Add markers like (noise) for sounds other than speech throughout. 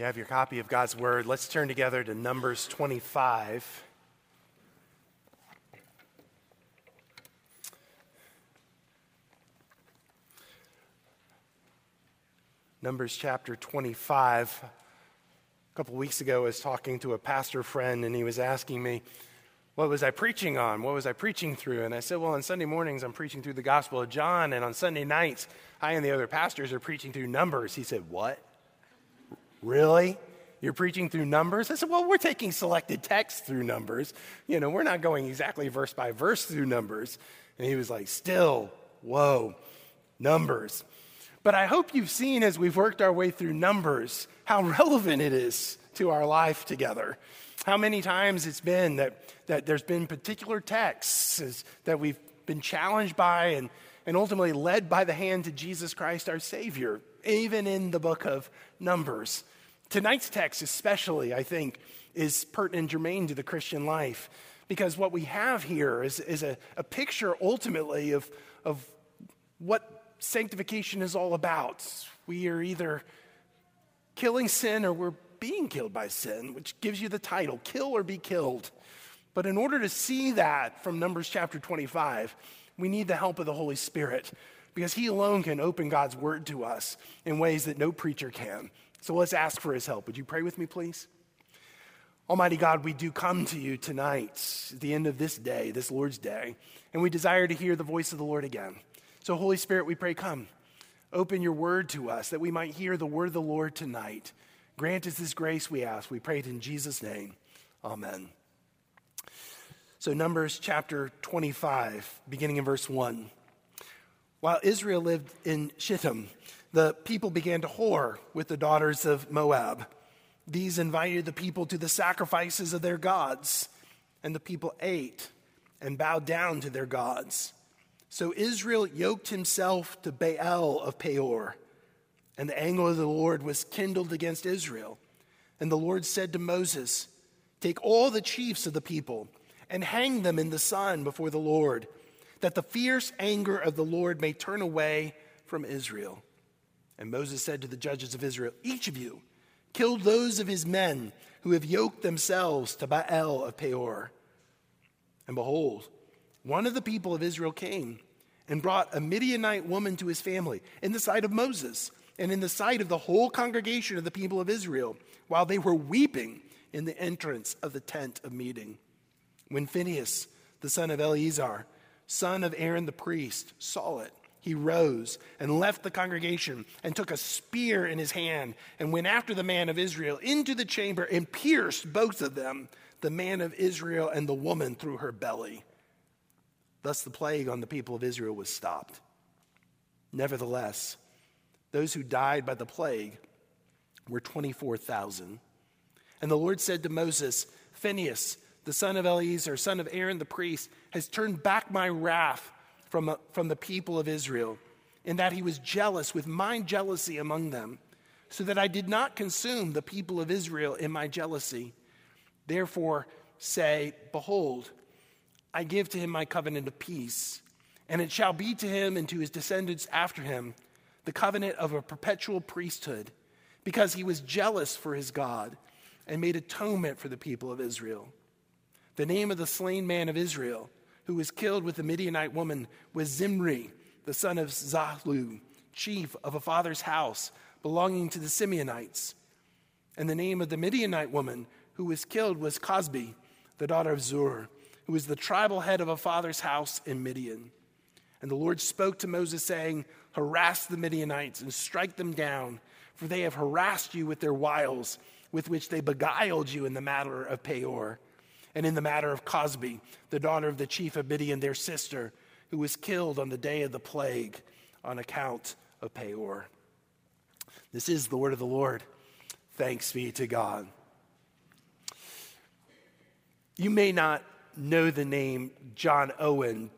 You have your copy of God's Word. Let's turn together to Numbers 25. Numbers chapter 25. A couple weeks ago, I was talking to a pastor friend, and he was asking me, What was I preaching on? What was I preaching through? And I said, Well, on Sunday mornings, I'm preaching through the Gospel of John, and on Sunday nights, I and the other pastors are preaching through Numbers. He said, What? Really? You're preaching through numbers? I said, Well, we're taking selected texts through numbers. You know, we're not going exactly verse by verse through numbers. And he was like, Still, whoa, numbers. But I hope you've seen as we've worked our way through numbers how relevant it is to our life together. How many times it's been that, that there's been particular texts that we've been challenged by and, and ultimately led by the hand to Jesus Christ, our Savior, even in the book of Numbers. Tonight's text, especially, I think, is pertinent and germane to the Christian life because what we have here is, is a, a picture ultimately of, of what sanctification is all about. We are either killing sin or we're being killed by sin, which gives you the title kill or be killed. But in order to see that from Numbers chapter 25, we need the help of the Holy Spirit because He alone can open God's word to us in ways that no preacher can. So let's ask for his help. Would you pray with me, please? Almighty God, we do come to you tonight, the end of this day, this Lord's day, and we desire to hear the voice of the Lord again. So, Holy Spirit, we pray, come. Open your word to us that we might hear the word of the Lord tonight. Grant us this grace, we ask. We pray it in Jesus' name. Amen. So, Numbers chapter 25, beginning in verse 1. While Israel lived in Shittim, the people began to whore with the daughters of Moab. These invited the people to the sacrifices of their gods, and the people ate and bowed down to their gods. So Israel yoked himself to Baal of Peor, and the anger of the Lord was kindled against Israel. And the Lord said to Moses, Take all the chiefs of the people and hang them in the sun before the Lord, that the fierce anger of the Lord may turn away from Israel. And Moses said to the judges of Israel, Each of you killed those of his men who have yoked themselves to Baal of Peor. And behold, one of the people of Israel came and brought a Midianite woman to his family in the sight of Moses and in the sight of the whole congregation of the people of Israel while they were weeping in the entrance of the tent of meeting. When Phinehas, the son of Eleazar, son of Aaron the priest, saw it, he rose and left the congregation and took a spear in his hand and went after the man of Israel into the chamber and pierced both of them, the man of Israel and the woman, through her belly. Thus the plague on the people of Israel was stopped. Nevertheless, those who died by the plague were 24,000. And the Lord said to Moses, Phinehas, the son of Eleazar, son of Aaron the priest, has turned back my wrath from, uh, from the people of Israel, in that he was jealous with mine jealousy among them, so that I did not consume the people of Israel in my jealousy. Therefore, say, Behold, I give to him my covenant of peace, and it shall be to him and to his descendants after him the covenant of a perpetual priesthood, because he was jealous for his God and made atonement for the people of Israel. The name of the slain man of Israel who was killed with the Midianite woman was Zimri, the son of Salu, chief of a father's house belonging to the Simeonites. And the name of the Midianite woman who was killed was Cosbi, the daughter of Zur, who was the tribal head of a father's house in Midian. And the Lord spoke to Moses, saying, Harass the Midianites and strike them down, for they have harassed you with their wiles, with which they beguiled you in the matter of Peor and in the matter of Cosbi, the daughter of the chief of Midian, their sister, who was killed on the day of the plague on account of Peor. This is the word of the Lord. Thanks be to God. You may not know the name John Owen,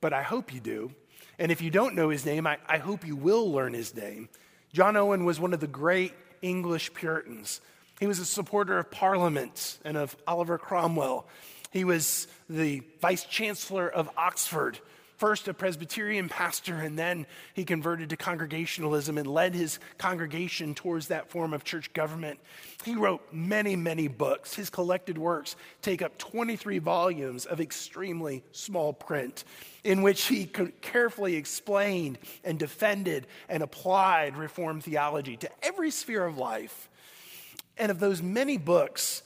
but I hope you do. And if you don't know his name, I, I hope you will learn his name. John Owen was one of the great English Puritans he was a supporter of Parliament and of Oliver Cromwell. He was the vice chancellor of Oxford first a Presbyterian pastor, and then he converted to Congregationalism and led his congregation towards that form of church government. He wrote many, many books. His collected works take up 23 volumes of extremely small print, in which he carefully explained and defended and applied Reformed theology to every sphere of life. And of those many books,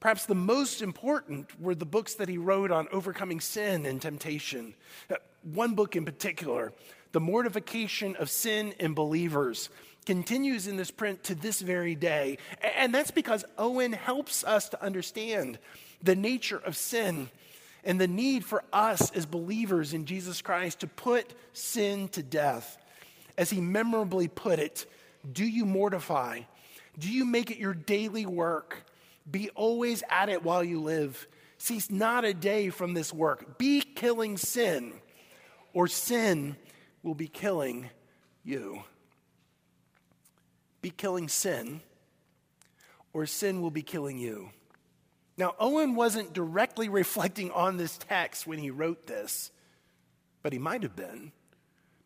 Perhaps the most important were the books that he wrote on overcoming sin and temptation. Uh, one book in particular, The Mortification of Sin in Believers, continues in this print to this very day. And that's because Owen helps us to understand the nature of sin and the need for us as believers in Jesus Christ to put sin to death. As he memorably put it, do you mortify? Do you make it your daily work? Be always at it while you live. Cease not a day from this work. Be killing sin, or sin will be killing you. Be killing sin, or sin will be killing you. Now, Owen wasn't directly (laughs) reflecting on this text when he wrote this, but he might have been,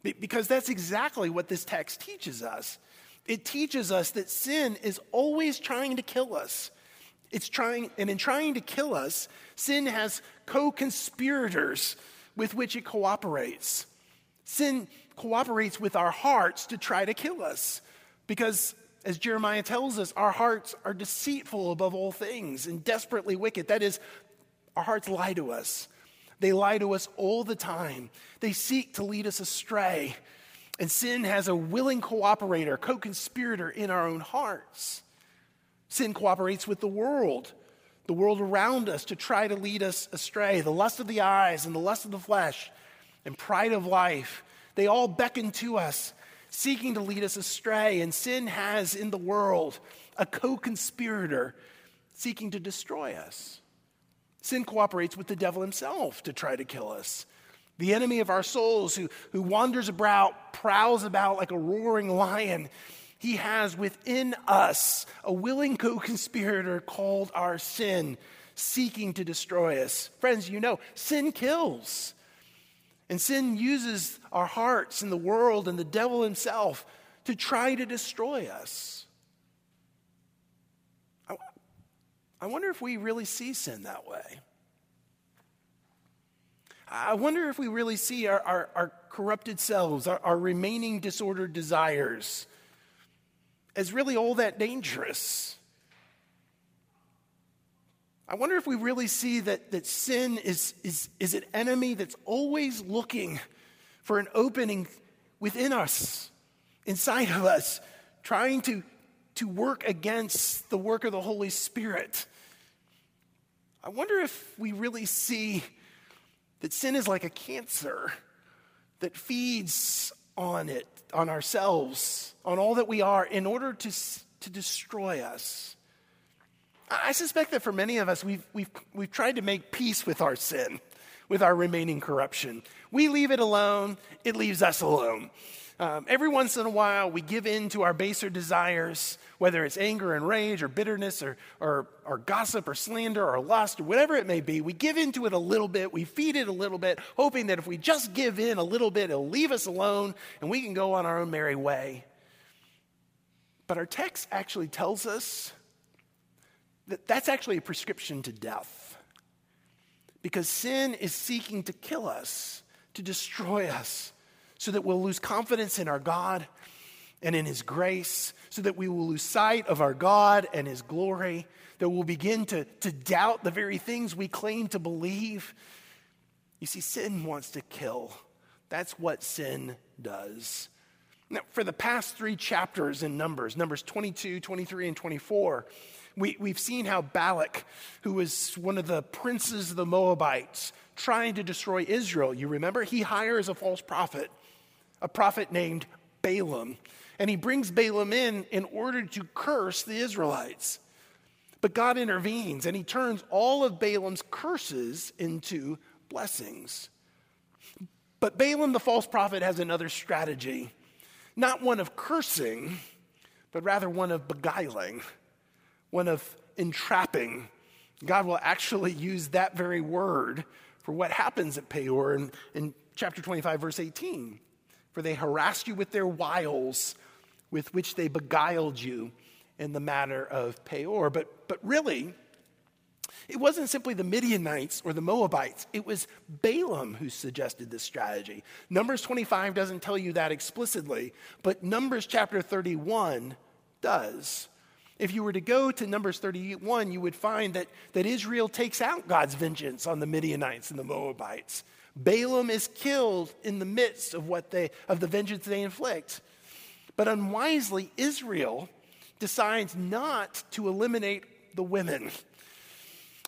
because that's exactly what this text teaches us. It teaches us that sin is always trying to kill us. It's trying, and in trying to kill us, sin has co conspirators with which it cooperates. Sin cooperates with our hearts to try to kill us because, as Jeremiah tells us, our hearts are deceitful above all things and desperately wicked. That is, our hearts lie to us. They lie to us all the time. They seek to lead us astray. And sin has a willing cooperator, co conspirator in our own hearts. Sin cooperates with the world, the world around us, to try to lead us astray. The lust of the eyes and the lust of the flesh and pride of life, they all beckon to us, seeking to lead us astray. And sin has in the world a co conspirator seeking to destroy us. Sin cooperates with the devil himself to try to kill us. The enemy of our souls who, who wanders about, prowls about like a roaring lion, he has within us a willing co conspirator called our sin, seeking to destroy us. Friends, you know, sin kills. And sin uses our hearts and the world and the devil himself to try to destroy us. I, I wonder if we really see sin that way. I wonder if we really see our, our, our corrupted selves, our, our remaining disordered desires as really all that dangerous. I wonder if we really see that, that sin is, is, is an enemy that's always looking for an opening within us, inside of us, trying to, to work against the work of the Holy Spirit. I wonder if we really see that sin is like a cancer that feeds on it, on ourselves, on all that we are, in order to, to destroy us. I suspect that for many of us, we've, we've, we've tried to make peace with our sin, with our remaining corruption. We leave it alone, it leaves us alone. Um, every once in a while, we give in to our baser desires, whether it's anger and rage or bitterness or, or, or gossip or slander or lust or whatever it may be. We give into it a little bit, we feed it a little bit, hoping that if we just give in a little bit, it'll leave us alone and we can go on our own merry way. But our text actually tells us that that's actually a prescription to death. Because sin is seeking to kill us, to destroy us so that we'll lose confidence in our God and in His grace, so that we will lose sight of our God and His glory, that we'll begin to, to doubt the very things we claim to believe. You see, sin wants to kill. That's what sin does. Now, for the past three chapters in Numbers, Numbers 22, 23, and 24, we, we've seen how Balak, who was one of the princes of the Moabites, trying to destroy Israel, you remember, he hires a false prophet a prophet named Balaam. And he brings Balaam in in order to curse the Israelites. But God intervenes and he turns all of Balaam's curses into blessings. But Balaam, the false prophet, has another strategy not one of cursing, but rather one of beguiling, one of entrapping. God will actually use that very word for what happens at Peor in, in chapter 25, verse 18. For they harassed you with their wiles, with which they beguiled you in the matter of Peor. But, but really, it wasn't simply the Midianites or the Moabites, it was Balaam who suggested this strategy. Numbers 25 doesn't tell you that explicitly, but Numbers chapter 31 does. If you were to go to Numbers 31, you would find that, that Israel takes out God's vengeance on the Midianites and the Moabites. Balaam is killed in the midst of what they of the vengeance they inflict. But unwisely, Israel decides not to eliminate the women.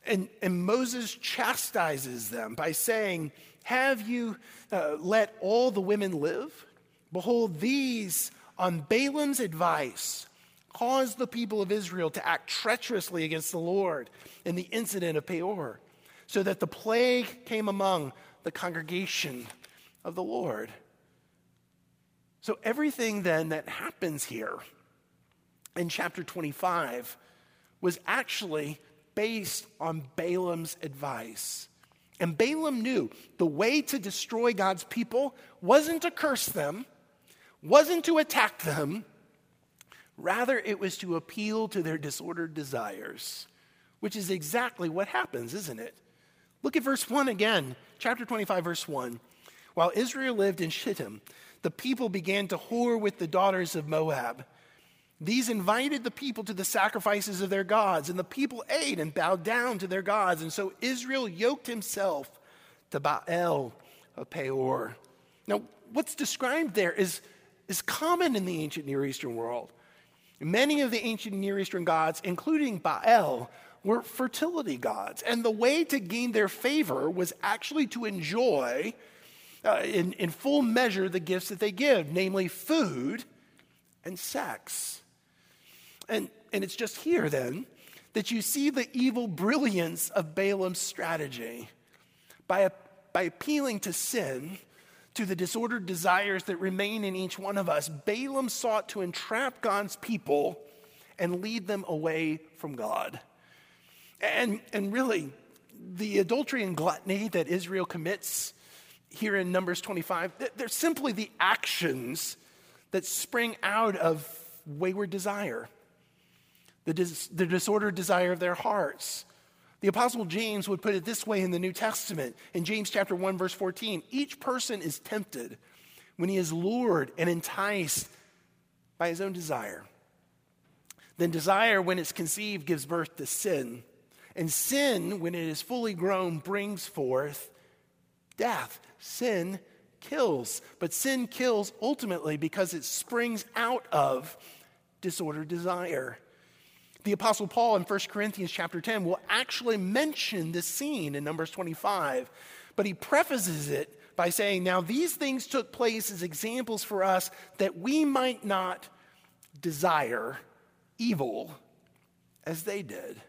And, and Moses chastises them by saying, Have you uh, let all the women live? Behold, these, on Balaam's advice, caused the people of Israel to act treacherously against the Lord in the incident of Peor, so that the plague came among the congregation of the Lord. So, everything then that happens here in chapter 25 was actually based on Balaam's advice. And Balaam knew the way to destroy God's people wasn't to curse them, wasn't to attack them, rather, it was to appeal to their disordered desires, which is exactly what happens, isn't it? Look at verse 1 again, chapter 25, verse 1. While Israel lived in Shittim, the people began to whore with the daughters of Moab. These invited the people to the sacrifices of their gods, and the people ate and bowed down to their gods. And so Israel yoked himself to Baal of Peor. Now, what's described there is, is common in the ancient Near Eastern world. Many of the ancient Near Eastern gods, including Baal, were fertility gods. And the way to gain their favor was actually to enjoy uh, in, in full measure the gifts that they give, namely food and sex. And, and it's just here then that you see the evil brilliance of Balaam's strategy. By, by appealing to sin, to the disordered desires that remain in each one of us, Balaam sought to entrap God's people and lead them away from God. And, and really, the adultery and gluttony that Israel commits here in Numbers 25, they're simply the actions that spring out of wayward desire the, dis- the disordered desire of their hearts. The Apostle James would put it this way in the New Testament, in James chapter 1, verse 14 each person is tempted when he is lured and enticed by his own desire. Then desire, when it's conceived, gives birth to sin. And sin, when it is fully grown, brings forth death. Sin kills. But sin kills ultimately because it springs out of disordered desire. The Apostle Paul in 1 Corinthians chapter 10 will actually mention this scene in Numbers 25, but he prefaces it by saying, Now these things took place as examples for us that we might not desire evil as they did.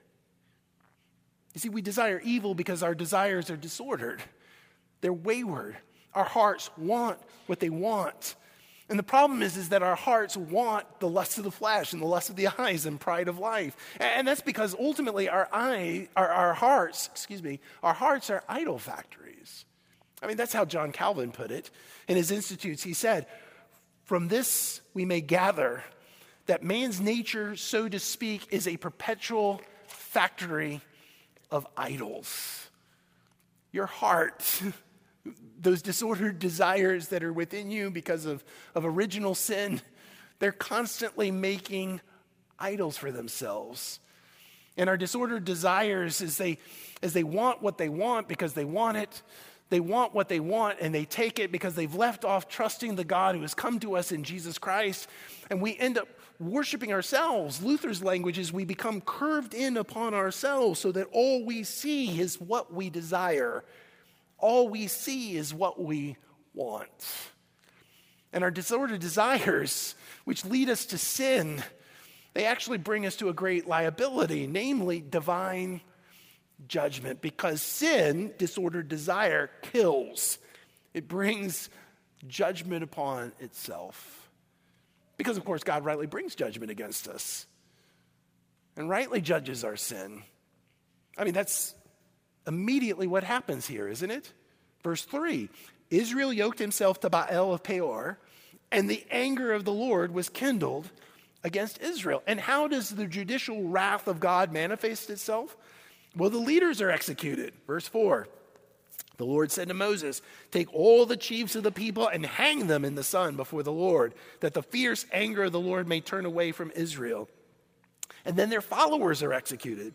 You see, we desire evil because our desires are disordered, they're wayward. Our hearts want what they want. And the problem is, is that our hearts want the lust of the flesh and the lust of the (laughs) eyes and pride of life. And that's because ultimately our eye, our, our hearts, excuse me, our hearts are idol factories. I mean, that's how John Calvin put it in his Institutes. He said, From this we may gather that man's nature, so to speak, is a perpetual factory of idols. Your heart (laughs) those disordered desires that are within you because of, of original sin, they're constantly making idols for themselves. And our disordered desires, as they, as they want what they want because they want it, they want what they want and they take it because they've left off trusting the God who has come to us in Jesus Christ. And we end up worshiping ourselves. Luther's language is we become curved in upon ourselves so that all we see is what we desire all we see is what we want. And our disordered desires, which lead us to sin, they actually bring us to a great liability, namely divine judgment, because sin, disordered desire, kills. It brings judgment upon itself. Because, of course, God rightly brings judgment against us and rightly judges our sin. I mean, that's immediately what happens here, isn't it? Verse 3 Israel yoked himself to Baal of Peor, and the anger of the Lord was kindled against Israel. And how does the judicial wrath of God manifest itself? Well, the leaders are executed. Verse 4 The Lord said to Moses, Take all the chiefs of the people and hang them in the sun before the Lord, that the fierce anger of the Lord may turn away from Israel. And then their followers are executed.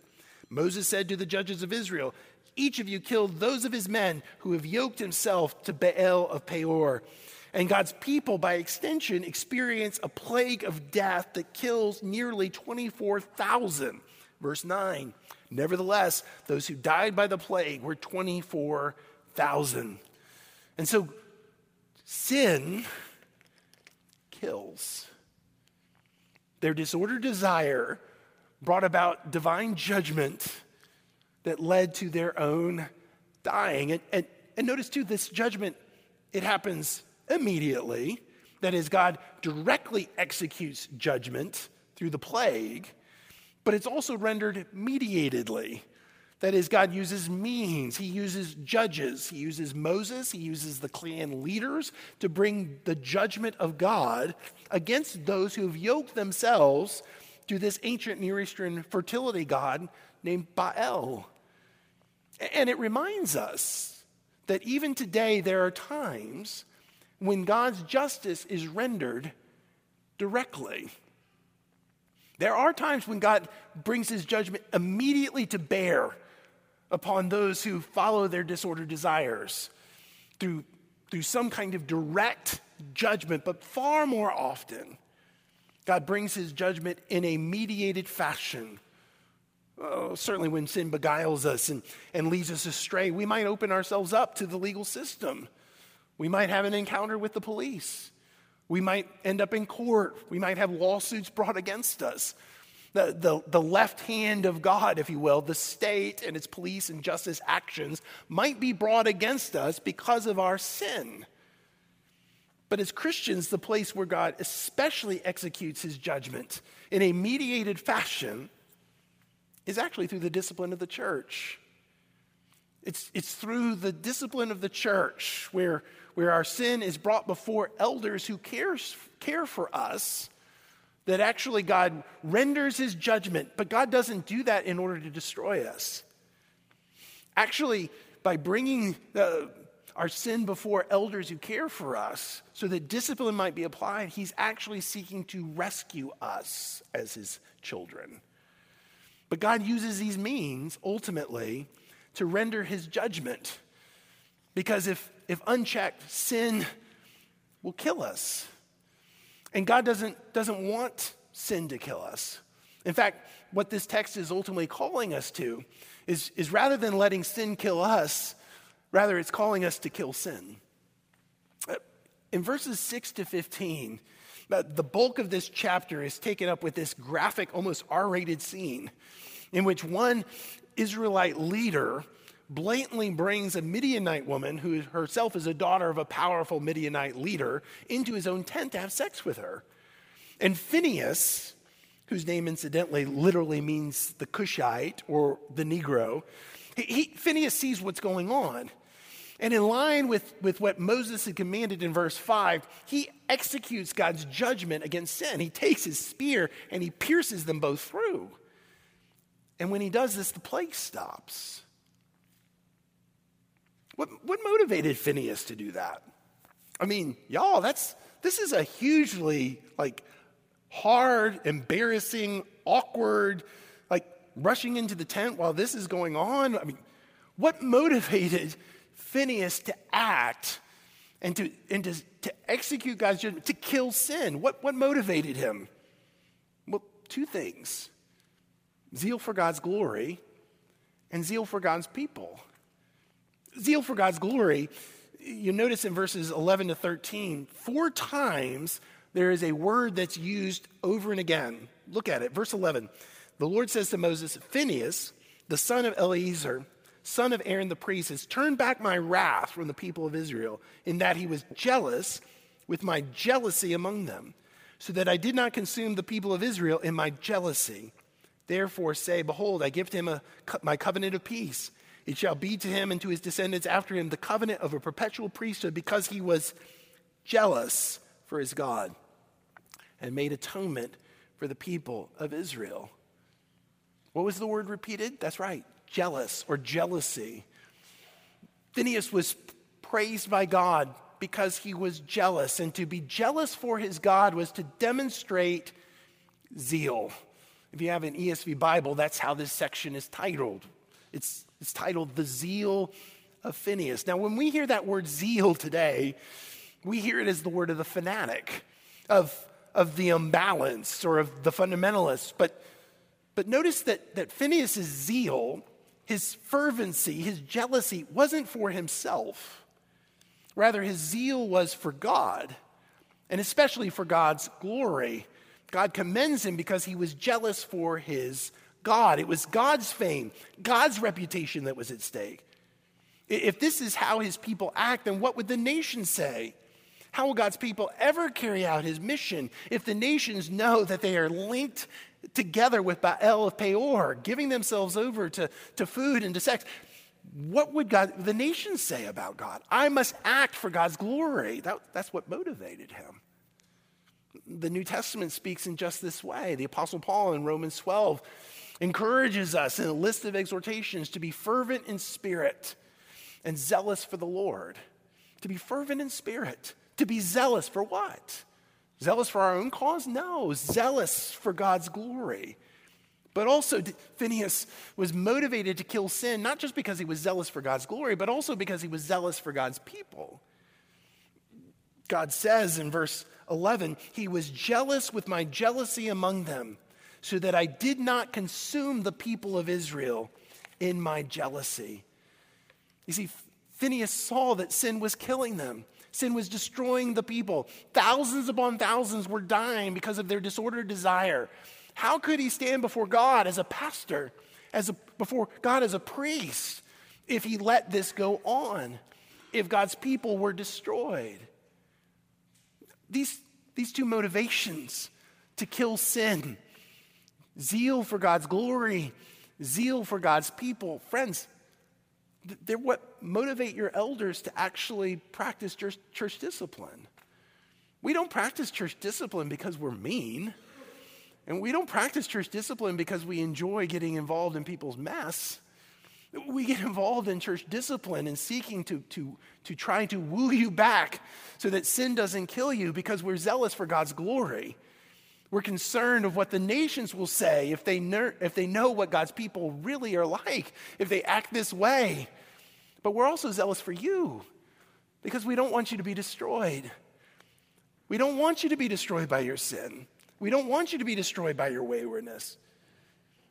Moses said to the judges of Israel, Each of you killed those of his men who have yoked himself to Baal of Peor. And God's people, by extension, experience a plague of death that kills nearly 24,000. Verse 9. Nevertheless, those who died by the plague were 24,000. And so sin kills. Their disordered desire brought about divine judgment that led to their own dying. And, and, and notice too, this judgment, it happens immediately. That is, God directly executes judgment through the plague, but it's also rendered mediatedly. That is, God uses means. He uses judges. He uses Moses. He uses the clan leaders to bring the judgment of God against those who have yoked themselves to this ancient Near Eastern fertility god named Baal. And it reminds us that even today there are times when God's justice is rendered directly. There are times when God brings his judgment immediately to bear upon those who follow their disordered desires through, through some kind of direct judgment, but far more often, God brings his judgment in a mediated fashion. Oh, certainly, when sin beguiles us and, and leads us astray, we might open ourselves up to the legal system. We might have an encounter with the police. We might end up in court. We might have lawsuits brought against us. The, the, the left hand of God, if you will, the state and its police and justice actions might be brought against us because of our sin. But as Christians, the place where God especially executes his judgment in a mediated fashion is actually through the discipline of the church. It's, it's through the discipline of the church where where our sin is brought before elders who cares, care for us, that actually God renders his judgment, but God doesn't do that in order to destroy us. Actually, by bringing the, our sin before elders who care for us so that discipline might be applied, he's actually seeking to rescue us as his children. But God uses these means ultimately to render his judgment. Because if if unchecked, sin will kill us. And God doesn't, doesn't want sin to kill us. In fact, what this text is ultimately calling us to is, is rather than letting sin kill us, rather it's calling us to kill sin. Uh, in verses 6 to 15, uh, the bulk of this chapter is taken up with this graphic, almost R rated scene in which one Israelite leader blatantly brings a Midianite woman, who herself is a daughter of a powerful Midianite leader, into his own tent to have sex with her. And Phineas, whose name incidentally literally means the Cushite or the Negro, he, Phineas sees what's going on. And in line with, with what Moses had commanded in verse 5, he executes God's judgment against sin. He takes his spear and he pierces them both through. And when he does this, the plague stops. What, what motivated Phineas to do that? I mean, y'all, that's this is a hugely like hard, embarrassing, awkward, like rushing into the tent while this is going on. I mean, what motivated Phineas to act and to and to, to execute God's judgment, to kill sin? What what motivated him? Well, two things. Zeal for God's glory and zeal for God's people zeal for God's glory, you notice in verses 11 to 13, four times there is a word that's used over and again. Look at it. Verse 11 The Lord says to Moses, Phineas, the son of Eleazar, son of Aaron the priest, has turned back my wrath from the people of Israel, in that he was jealous with my jealousy among them, so that I did not consume the people of Israel in my jealousy. Therefore say, Behold, I give to him a, my covenant of peace It shall be to him and to his descendants after him the covenant of a perpetual priesthood because he was jealous for his God and made atonement for the people of Israel. What was the word repeated? That's right, jealous or jealousy. Phineas was praised by God because he was jealous, and to be jealous for his God was to demonstrate zeal. If you have an ESV Bible, that's how this section is titled. It's it's titled The Zeal of Phineas. Now, when we hear that word zeal today, we hear it as the word of the fanatic, of, of the unbalanced, or of the fundamentalist. But, but notice that, that Phineas' zeal, his fervency, his jealousy, wasn't for himself. Rather, his zeal was for God, and especially for God's glory. God commends him because he was jealous for his God. It was God's fame, God's reputation that was at stake. If this is how his people act, then what would the nations say? How will God's people ever carry out his mission if the nations know that they are linked together with Baal of Peor, giving themselves over to, to food and to sex? What would God, the nations say about God? I must act for God's glory. That, that's what motivated him. The New Testament speaks in just this way. The Apostle Paul in Romans 12 encourages us in a list of exhortations to be fervent in spirit and zealous for the Lord. To be fervent in spirit. To be zealous for what? Zealous for our own cause? No, zealous for God's glory. But also, Phineas was motivated to kill sin, not just because he was zealous for God's glory, but also because he was zealous for God's people. God says in verse 11, He was jealous with my jealousy among them so that I did not consume the people of Israel in my jealousy. You see, Phineas saw that sin was killing them. Sin was destroying the people. Thousands upon thousands were dying because of their disordered desire. How could he stand before God as a pastor, as a, before God as a priest, if he let this go on, if God's people were destroyed? These, these two motivations to kill sin zeal for God's glory, zeal for God's people. Friends, they're what motivate your elders to actually practice church, discipline. We don't practice church discipline because we're mean. And we don't practice church discipline because we enjoy getting involved in people's mess. We get involved in church discipline and seeking to, to, to try to woo you back so that sin doesn't kill you because we're zealous for God's glory. We're concerned of what the nations will say if they, ner- if they know what God's people really are like, if they act this way. But we're also zealous for you because we don't want you to be destroyed. We don't want you to be destroyed by your sin. We don't want you to be destroyed by your waywardness.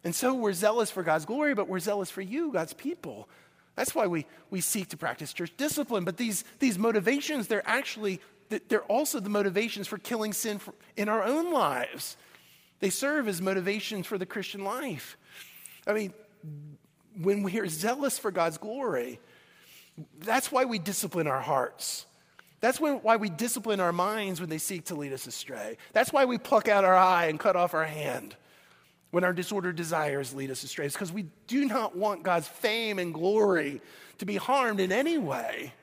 And so we're zealous for God's glory, but we're zealous for you, God's people. That's why we, we seek to practice church discipline. But these, these motivations, they're actually they're also the motivations for killing sin in our own lives. They serve as motivations for the Christian life. I mean, when we are zealous for God's glory, that's why we discipline our hearts. That's why we discipline our minds when they seek to lead us astray. That's why we pluck out our eye and cut off our hand when our disordered desires lead us astray. It's because we do not want God's fame and glory to be harmed in any way.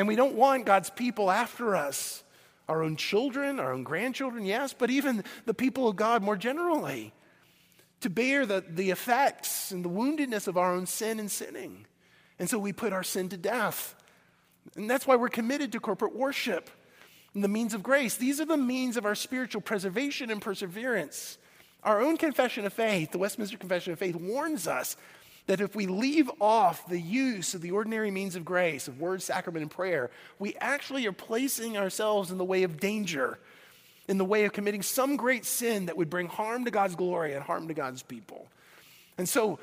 And we don't want God's people after us, our own children, our own grandchildren, yes, but even the people of God more generally, to bear the, the effects and the woundedness of our own sin and sinning. And so we put our sin to death. And that's why we're committed to corporate worship and the means of grace. These are the means of our spiritual preservation and perseverance. Our own confession of faith, the Westminster Confession of Faith, warns us that if we leave off the use of the ordinary means of grace, of word, sacrament, and prayer, we actually are placing ourselves in the way of danger, in the way of committing some great sin that would bring harm to God's glory and harm to God's people. And so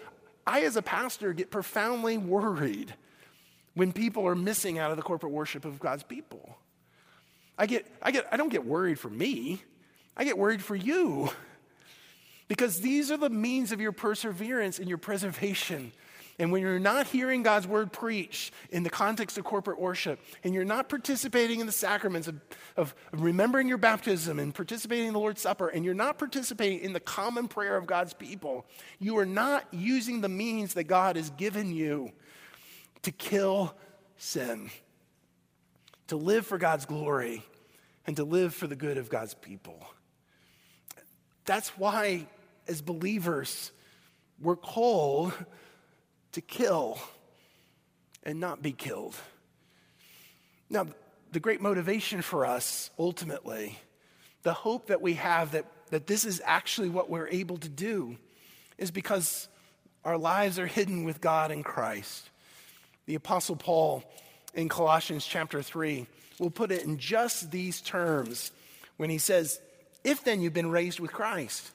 I, as a pastor, get profoundly worried when people are missing out of the corporate worship of God's people. I, get, I, get, I don't get worried for me, I get worried for you. Because these are the means of your perseverance and your preservation. And when you're not hearing God's word preached in the context of corporate worship, and you're not participating in the sacraments of, of, remembering your baptism and participating in the Lord's Supper, and you're not participating in the common prayer of God's people, you are not using the means that God has given you to kill sin, to live for God's glory, and to live for the good of God's people. That's why, as believers, we're called to kill and not be killed. Now, the great motivation for us, ultimately, the hope that we have that, that this is actually what we're able to do, is because our lives are hidden with God in Christ. The Apostle Paul in Colossians chapter 3 will put it in just these terms when he says, If then you've been raised with Christ,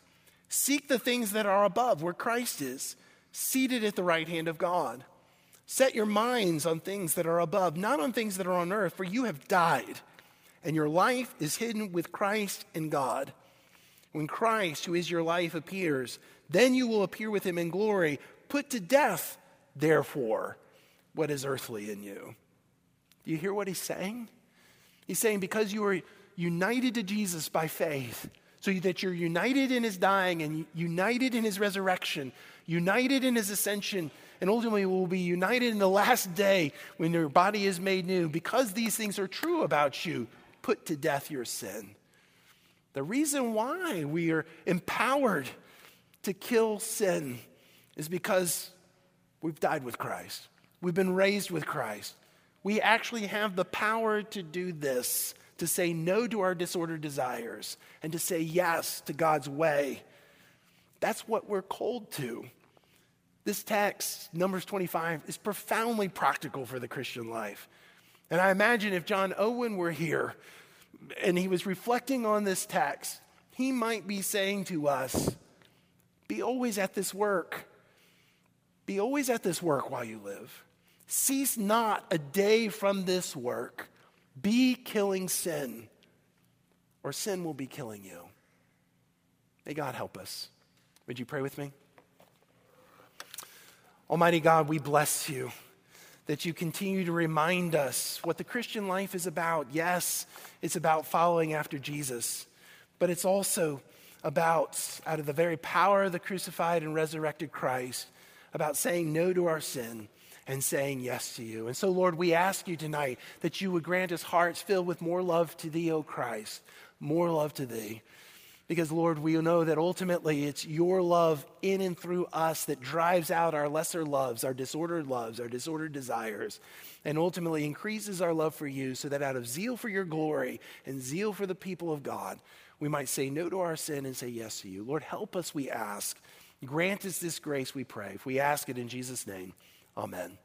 seek the things that are above, where Christ is, seated at the right hand of God. Set your minds on things that are above, not on things that are on earth, for you have died, and your life is hidden with Christ in God. When Christ, who is your life, appears, then you will appear with him in glory. Put to death, therefore, what is earthly in you. Do you hear what he's saying? He's saying, because you are united to Jesus by faith, so that you're united in his dying and united in his resurrection, united in his ascension, and ultimately will be united in the last day when your body is made new. Because these things are true about you, put to death your sin. The reason why we are empowered to kill sin is because we've died with Christ. We've been raised with Christ. We actually have the power to do this, to say no to our disordered desires and to say yes to God's way. That's what we're called to. This text, Numbers 25, is profoundly practical for the Christian life. And I imagine if John Owen were here and he was reflecting on this text, he might be saying to us, Be always at this work. Be always at this work while you live. Cease not a day from this work. Be killing sin, or sin will be killing you. May God help us. Would you pray with me? Almighty God, we bless you that you continue to remind us what the Christian life is about. Yes, it's about following after Jesus, but it's also about, out of the very power of the crucified and resurrected Christ, about saying no to our sin and saying yes to you. And so, Lord, we ask you tonight that you would grant us hearts filled with more love to thee, O Christ, more love to thee. Because, Lord, we know that ultimately it's your love in and through us that drives out our lesser loves, our disordered loves, our disordered desires, and ultimately increases our love for you so that out of zeal for your glory and zeal for the people of God, we might say no to our sin and say yes to you. Lord, help us, we ask. Grant us this grace, we pray. If we ask it in Jesus' name, amen.